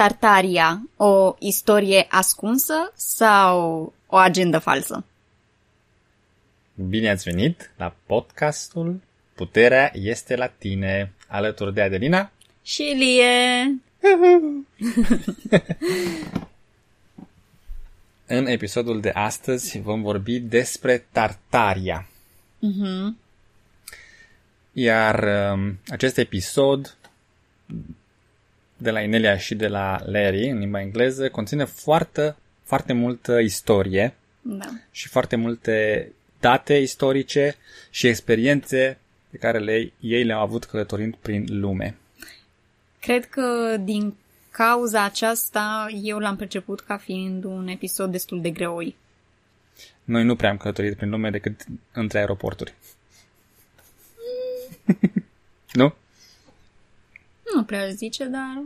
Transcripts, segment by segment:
Tartaria o istorie ascunsă sau o agendă falsă? Bine ați venit la podcastul Puterea este la tine, alături de Adelina și Lie. În episodul de astăzi vom vorbi despre Tartaria. Uh-huh. Iar um, acest episod de la Inelia și de la Larry în limba engleză conține foarte, foarte multă istorie Da. și foarte multe date istorice și experiențe pe care le, ei le-au avut călătorind prin lume. Cred că din cauza aceasta eu l-am perceput ca fiind un episod destul de greoi. Noi nu prea am călătorit prin lume decât între aeroporturi. nu? Nu prea aș zice, dar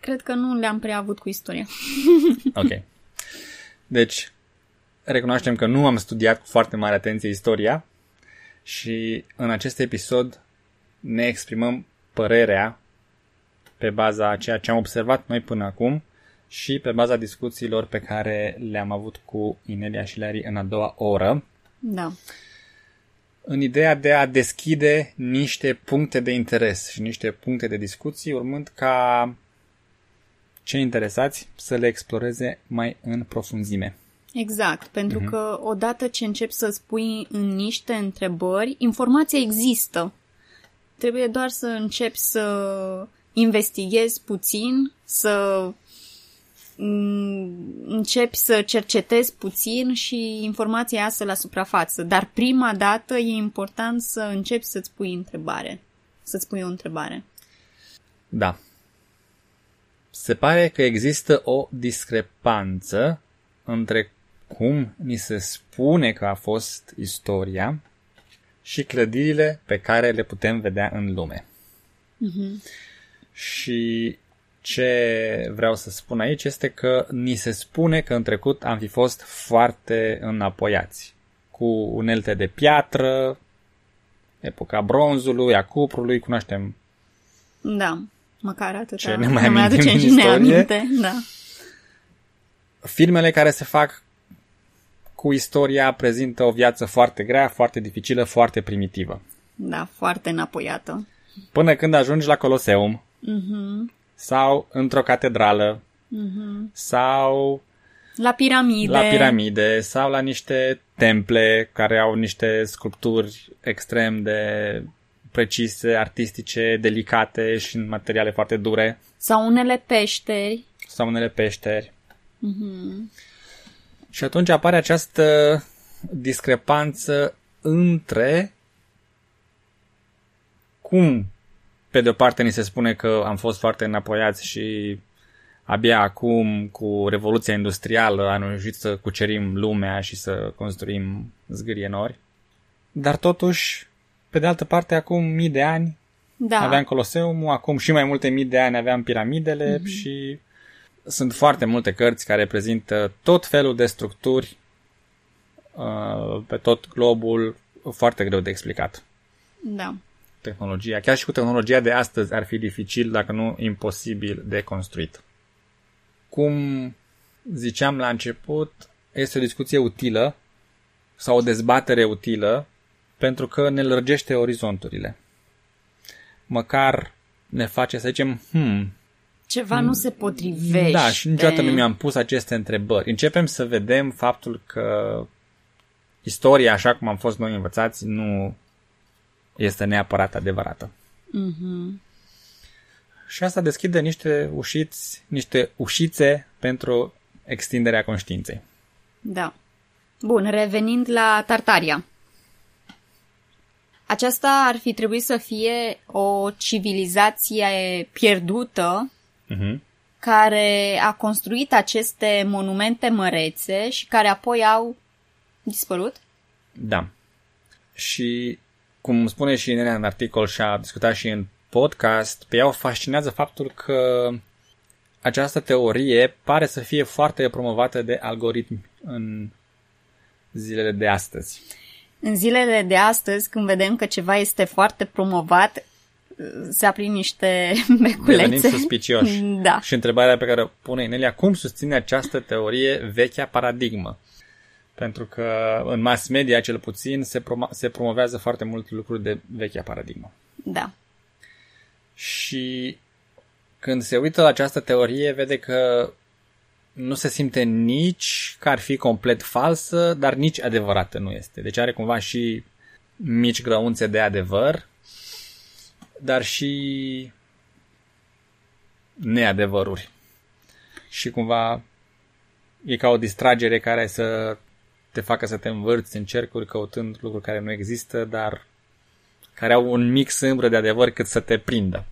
cred că nu le-am prea avut cu istoria. Ok. Deci, recunoaștem că nu am studiat cu foarte mare atenție istoria și în acest episod ne exprimăm părerea pe baza a ceea ce am observat noi până acum și pe baza discuțiilor pe care le-am avut cu Inelia și Larry în a doua oră, Da. În ideea de a deschide niște puncte de interes și niște puncte de discuții, urmând ca cei interesați să le exploreze mai în profunzime. Exact, pentru uh-huh. că odată ce începi să spui în niște întrebări, informația există. Trebuie doar să începi să investighezi puțin, să mm, începi să cercetezi puțin și informația iasă la suprafață. Dar prima dată e important să începi să-ți pui întrebare. Să-ți pui o întrebare. Da. Se pare că există o discrepanță între cum ni se spune că a fost istoria și clădirile pe care le putem vedea în lume. Uh-huh. Și ce vreau să spun aici este că ni se spune că în trecut am fi fost foarte înapoiați, cu unelte de piatră, epoca bronzului, a cuprului, cunoaștem Da, măcar atât. Ce ne mai nu mai amintim aduce în cine istorie? aminte. Da. filmele care se fac cu istoria prezintă o viață foarte grea, foarte dificilă, foarte primitivă. Da, foarte înapoiată. Până când ajungi la Coloseum Mhm. Sau într-o catedrală Mhm. sau La piramide. la piramide sau la niște temple care au niște sculpturi extrem de precise, artistice, delicate și în materiale foarte dure Sau unele peșteri. sau unele peșteri. Mhm. Și atunci apare această discrepanță între cum, pe de o parte, ni se spune că am fost foarte înapoiați și abia acum, cu Revoluția Industrială, am reușit să cucerim lumea și să construim zgârie nori. Dar totuși, pe de altă parte, acum mii de ani Da. aveam Coloseumul, acum și mai multe mii de ani aveam piramidele mm-hmm. și sunt foarte multe cărți care prezintă tot felul de structuri uh, pe tot globul, foarte greu de explicat. Da. Tehnologia, chiar și cu tehnologia de astăzi ar fi dificil, dacă nu imposibil de construit. Cum ziceam la început, este o discuție utilă sau o dezbatere utilă pentru că ne lărgește orizonturile. Măcar ne face să zicem, hmm, Ceva nu se potrivește. da, și niciodată nu mi-am pus aceste întrebări. Începem să vedem faptul că istoria, așa cum am fost noi învățați, nu este neapărat adevărată. Mhm. Și asta deschide niște ușiți, niște ușițe pentru extinderea conștiinței. Da. Bun, revenind la Tartaria. Aceasta ar fi trebuit să fie o civilizație pierdută Uh-huh. care a construit aceste monumente mărețe și care apoi au dispărut? Da. Și cum spune și Nenea în articol și a discutat și în podcast, pe ea o fascinează faptul că această teorie pare să fie foarte promovată de algoritmi în zilele de astăzi. În zilele de astăzi, când vedem că ceva este foarte promovat, se aprind niște beculețe. Devenim suspicioși. Da. Și întrebarea pe care o pune Inelia, cum susține această teorie vechea paradigmă? Pentru că în mass media, cel puțin, se, prom- se promovează foarte mult lucruri de vechea paradigmă. Da. Și când se uită la această teorie, vede că nu se simte nici că ar fi complet falsă, dar nici adevărată nu este. Deci are cumva și mici grăunțe de adevăr, dar și neadevăruri. Și cumva e ca o distragere care să te facă să te învârți în cercuri căutând lucruri care nu există, dar care au un mic sâmbră de adevăr cât să te prindă.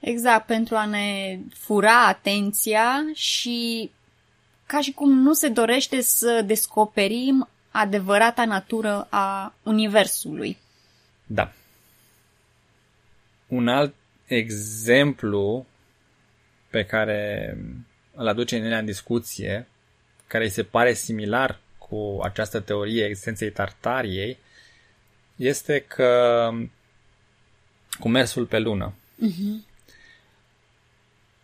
Exact, pentru a ne fura atenția și ca și cum nu se dorește să descoperim adevărata natură a Universului. Da. Un alt exemplu pe care îl aduce în în discuție, care îi se pare similar cu această teorie existenței Tartariei, este că cu mersul pe lună. Uh-huh.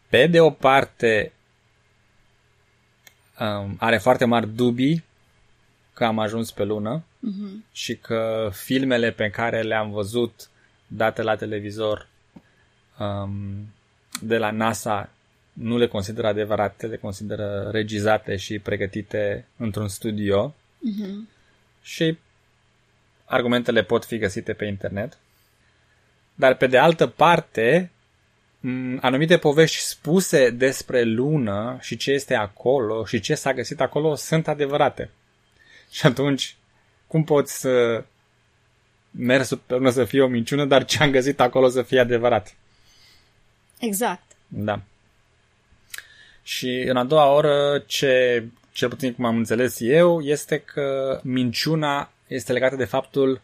Pe de o parte, um, are foarte mari dubii că am ajuns pe lună uh-huh. și că filmele pe care le-am văzut date la televizor um, de la NASA nu le consideră adevărate, le consideră regizate și pregătite într-un studio. Uh-huh. Și argumentele pot fi găsite pe internet. Dar pe de altă parte, anumite povești spuse despre lună și ce este acolo și ce s-a găsit acolo sunt adevărate. Și atunci, cum poți să mergi pe lună să fie o minciună, dar ce am găsit acolo să fie adevărat? Exact. Da. Și în a doua oră, ce, cel puțin cum am înțeles eu, este că minciuna este legată de faptul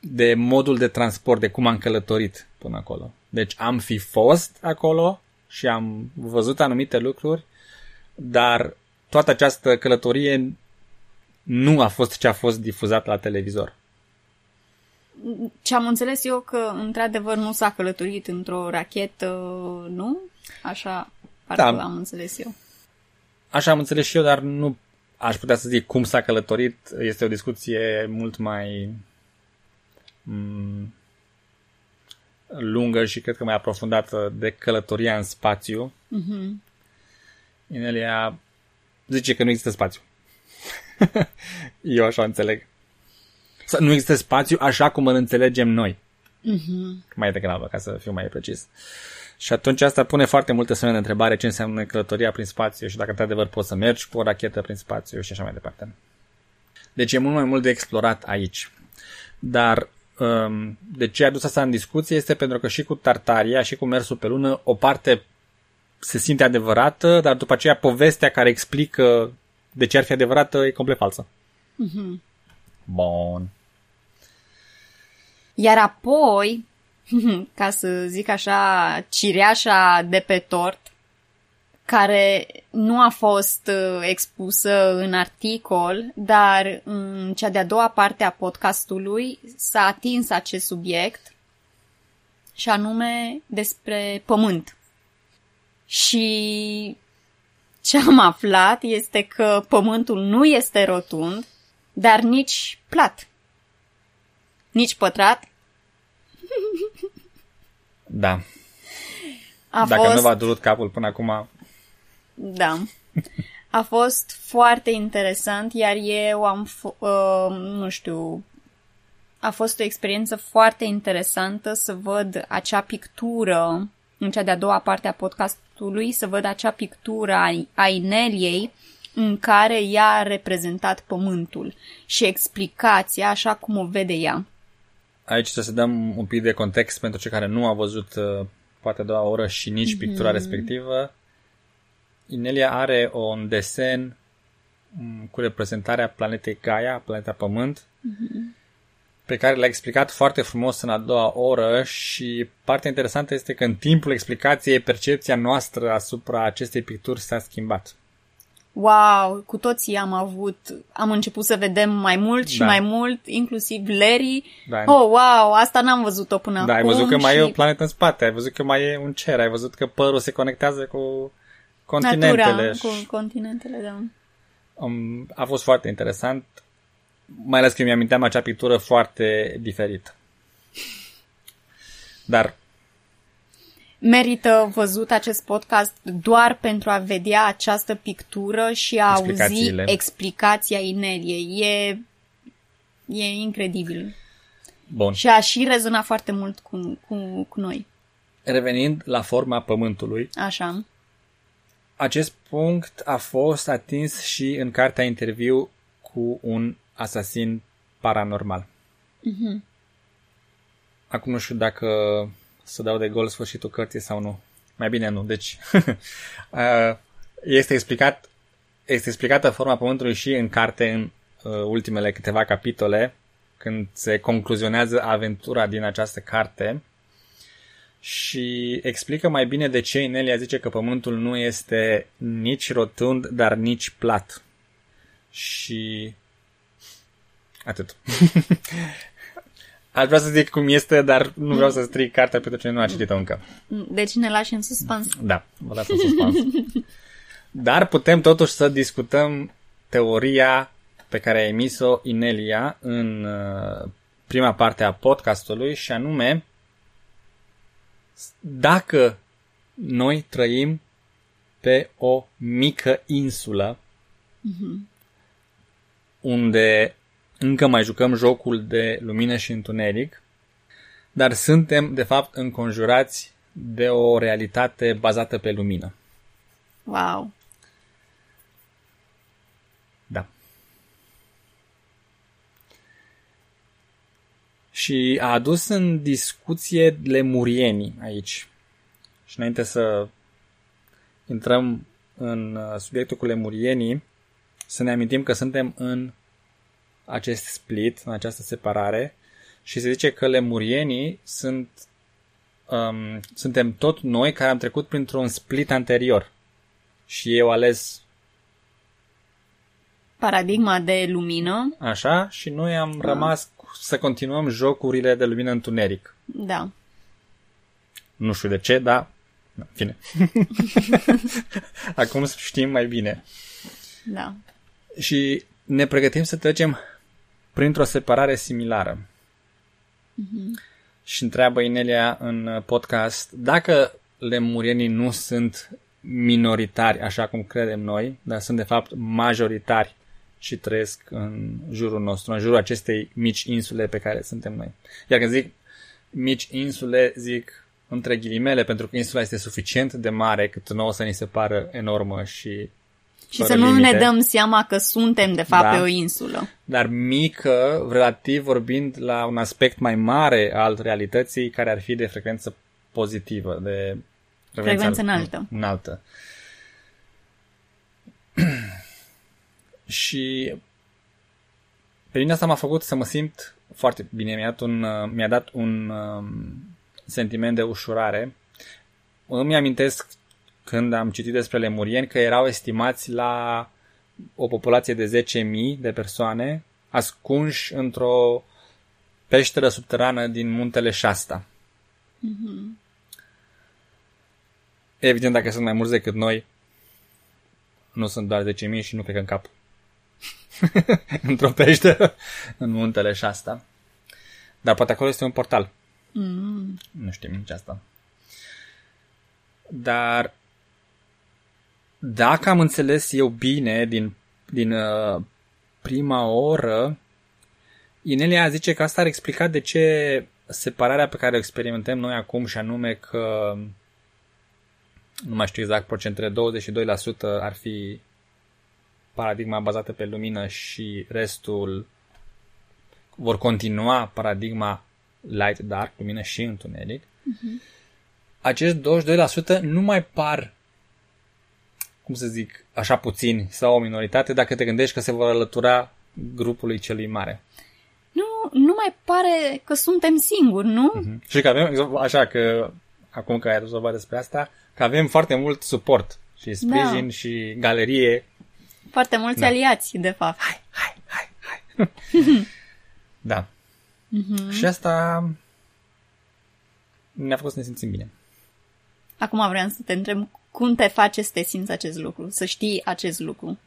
de modul de transport, de cum am călătorit până acolo. Deci am fi fost acolo și am văzut anumite lucruri, dar toată această călătorie nu a fost ce a fost difuzat la televizor. Ce am înțeles eu că, într-adevăr, nu s-a călătorit într-o rachetă, nu? Așa parcă da. am înțeles eu. Așa am înțeles și eu, dar nu aș putea să zic cum s-a călătorit. Este o discuție mult mai mm, lungă și cred că mai aprofundată de călătoria în spațiu. Mm-hmm. Inelia zice că nu există spațiu. Eu așa înțeleg. Să nu există spațiu așa cum îl înțelegem noi. Mm-hmm. Mai degrabă, ca să fiu mai precis. Și atunci asta pune foarte multe semne de întrebare ce înseamnă călătoria prin spațiu și dacă într-adevăr poți să mergi cu o rachetă prin spațiu și așa mai departe. Deci e mult mai mult de explorat aici. Dar um, de ce a adus asta în discuție este pentru că și cu Tartaria și cu mersul pe lună o parte se simte adevărată, dar după aceea povestea care explică de ce ar fi adevărată e complet falsă. Mm-hmm. Bun. Iar apoi, ca să zic așa, cireașa de pe tort, care nu a fost uh, expusă în articol, dar în cea de-a doua parte a podcastului s-a atins acest subiect și anume despre pământ. Și ce am aflat este că pământul nu este rotund, dar nici plat. Nici pătrat. Da. A Dacă fost... nu v-a durut capul până acum... Da. A fost foarte interesant, iar eu am, f- uh, nu știu, a fost o experiență foarte interesantă să văd acea pictură în cea de-a doua parte a podcastului, să văd acea pictură a, a Ineliei în care ea a reprezentat pământul și explicația așa cum o vede ea. Aici să dăm un pic de context pentru cei care nu au văzut uh, poate a doua oră și nici mm-hmm. pictura respectivă. Inelia are un desen mm, cu reprezentarea planetei Gaia, planeta Pământ, mm-hmm. pe care l-a explicat foarte frumos în a doua oră și partea interesantă este că în timpul explicației percepția noastră asupra acestei picturi s-a schimbat. Wow, cu toții am avut, am început să vedem mai mult și Da. mai mult, inclusiv Larry. Da. Oh, wow, asta n-am văzut-o până Da, ai acum. văzut că mai și e o planetă în spate, ai văzut că mai e un cer, ai văzut că părul se conectează cu continentele. Natura, și- cu continentele, da. Um, a fost foarte interesant, mai ales că mi-aminteam acea pictură foarte diferită. Dar, Merită văzut acest podcast doar pentru a vedea această pictură și a auzi Explicațiile. explicația Ineliei. E, e incredibil. bun, Și a și rezonat foarte mult cu, cu, cu noi. revenind la forma Pământului, Așa. acest punct a fost atins și în cartea interviu cu un asasin paranormal. Mhm. Acum nu știu dacă să dau de gol sfârșitul cărții sau nu. Mai bine nu. Deci, uh, este explicat este explicată forma Pământului și în carte în uh, ultimele câteva capitole, când se concluzionează aventura din această carte și explică mai bine de ce Inelia zice că Pământul nu este nici rotund, dar nici plat. Și atât. Aș vrea să zic cum este, dar nu vreau să stric cartea pentru cine nu a citit-o încă. Deci ne lași în suspans. Da, vă las în suspans. Dar putem totuși să discutăm teoria pe care a emis-o Inelia în uh, prima parte a podcastului și anume dacă noi trăim pe o mică insulă unde încă mai jucăm jocul de lumină și întuneric, dar suntem, de fapt, înconjurați de o realitate bazată pe lumină. Wow. Da. Și a adus în discuție lemurienii aici. Și înainte să intrăm în uh, subiectul cu lemurienii, să ne amintim că suntem în acest split, în această separare și se zice că lemurienii sunt um, suntem tot noi care am trecut printr-un split anterior. Și ei au ales Paradigma de lumină. Așa, și noi am rămas cu- să continuăm jocurile de lumină întuneric. Da. Nu știu de ce, dar... Na, Fine. Acum știm mai bine. Da. Și ne pregătim să trecem printr-o separare similară. Și întreabă Inelia în podcast dacă lemurienii nu sunt minoritari, așa cum credem noi, dar sunt de fapt majoritari și trăiesc în jurul nostru, în jurul acestei mici insule pe care suntem noi. Iar când zic mici insule, zic între ghilimele, pentru că insula este suficient de mare cât nouă să ni se pară enormă și Și fără să nu limite. ne dăm seama că suntem, de fapt, Da. pe o insulă. dar mică, relativ vorbind la un aspect mai mare al realității care ar fi de frecvență pozitivă, de Frecvență înaltă. înaltă. și pe mine asta m-a făcut să mă simt foarte bine, mi-a dat un, uh, mi-a dat un um, sentiment de ușurare. Îmi amintesc când am citit despre lemurieni că erau estimați la o populație de 10.000 de persoane ascunși într-o peșteră subterană din muntele Shasta. Evident, dacă sunt mai mulți decât noi, nu sunt doar 10.000 și nu cred că în cap. Într-o peșteră în muntele Shasta. Dar poate acolo este un portal. Mm. Nu știm nici asta. Dar dacă am înțeles eu bine din, din uh, prima oră, Inelia zice că asta ar explica de ce separarea pe care o experimentăm noi acum și anume că nu mai știu exact procentele, 22% ar fi paradigma bazată pe lumină și restul vor continua paradigma light-dark, lumină și întuneric. Uh-huh. Acești 22% nu mai par cum să zic, așa puțini sau o minoritate dacă te gândești că se vor alătura grupului celui mare. Nu, nu mai pare că suntem singuri, nu? Mm. Și că avem, așa că, acum că ai rezolvat despre asta, că avem foarte mult suport și sprijin Da. și galerie Foarte mulți Da. aliați, de fapt. Hai, hai, hai, hai. da. Mhm. Și asta ne-a făcut să ne simțim bine. Acum vreau să te întreb cum te face să te simți acest lucru, să știi acest lucru.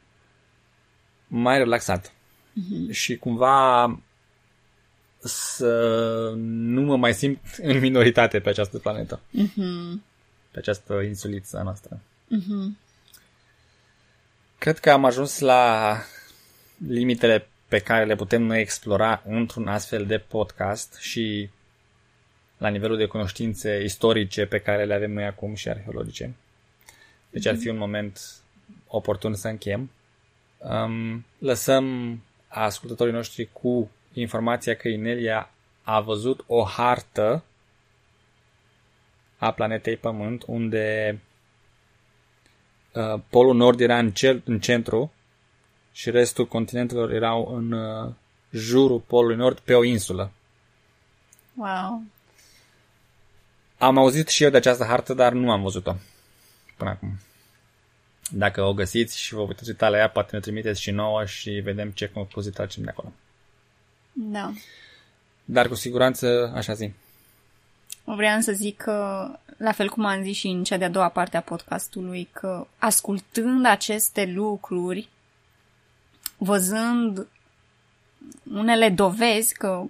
Mai relaxat. Și cumva să nu mă mai simt în minoritate pe această planetă. Mhm. Pe această insuliță a noastră. Cred că am ajuns la limitele pe care le putem noi explora într-un astfel de podcast și la nivelul de cunoștințe istorice pe care le avem noi acum și arheologice. Deci ar fi un moment oportun să încheiem. Um, lăsăm ascultătorii noștri cu informația că Inelia a văzut o hartă a planetei Pământ unde uh, polul nord era în, cel, în centru și restul continentelor erau în uh, jurul polului nord pe o insulă. Wow. Am auzit și eu de această hartă, dar nu am văzut-o până acum. Dacă o găsiți și vă puteți uita la ea, poate ne trimiteți și nouă și vedem ce concluzii tragem de acolo. Da. Dar cu siguranță, așa zi. Vreau să zic că, la fel cum am zis și în cea de-a doua parte a podcastului, că ascultând aceste lucruri, văzând unele dovezi, că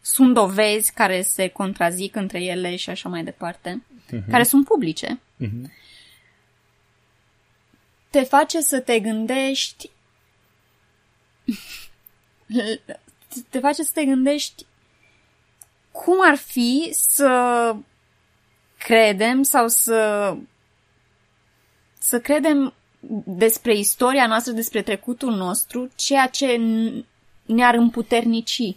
sunt dovezi care se contrazic între ele și așa mai departe, care sunt publice, Mhm. Te face să te gândești te face să te gândești cum ar fi să credem sau să să credem despre istoria noastră, despre trecutul nostru, ceea ce n- ne-ar împuternici.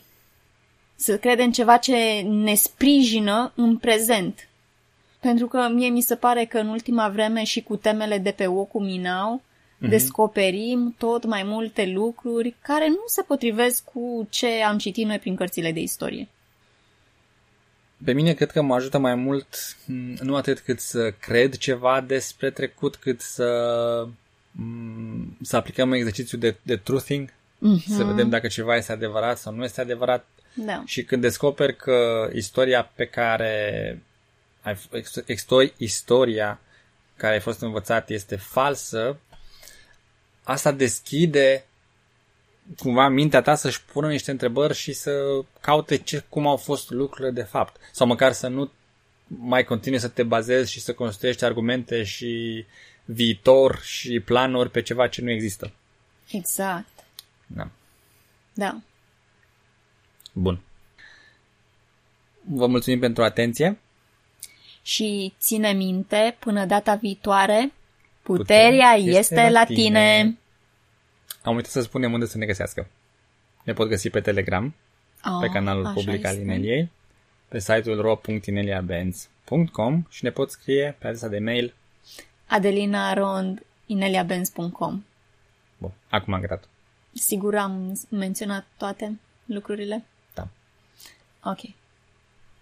Să credem ceva ce ne sprijină în prezent. Pentru că mie mi se pare că în ultima vreme și cu temele de pe Ocuminau mm-hmm. descoperim tot mai multe lucruri care nu se potrivesc cu ce am citit noi prin cărțile de istorie. Pe mine cred că mă ajută mai mult m, nu atât cât să cred ceva despre trecut, cât să, m, să aplicăm un exercițiu de, de truthing, Mm-hmm. să vedem dacă ceva este adevărat sau nu este adevărat. Da. Și când descoperi că istoria pe care ai, f- ex- ex- istoria care ai fost învățat este falsă, asta deschide cumva mintea ta să-și pună niște întrebări și să caute ce, cum au fost lucrurile de fapt. Sau măcar să nu mai continui să te bazezi și să construiești argumente și viitor și planuri pe ceva ce nu există. Exact. Da. Da. Bun. Vă mulțumim pentru atenție. Și ține minte, până data viitoare, puterea este, la tine. Am uitat să spunem unde să ne găsească. Ne pot găsi pe Telegram, Oh, pe canalul așa public al este. Ineliei, pe site-ul ro.ineliabenz.com și ne pot scrie pe adresa de mail. Adelina Rond, ineliabenz.com. Bun, acum am gătat. Sigur am menționat toate lucrurile? Da. Ok.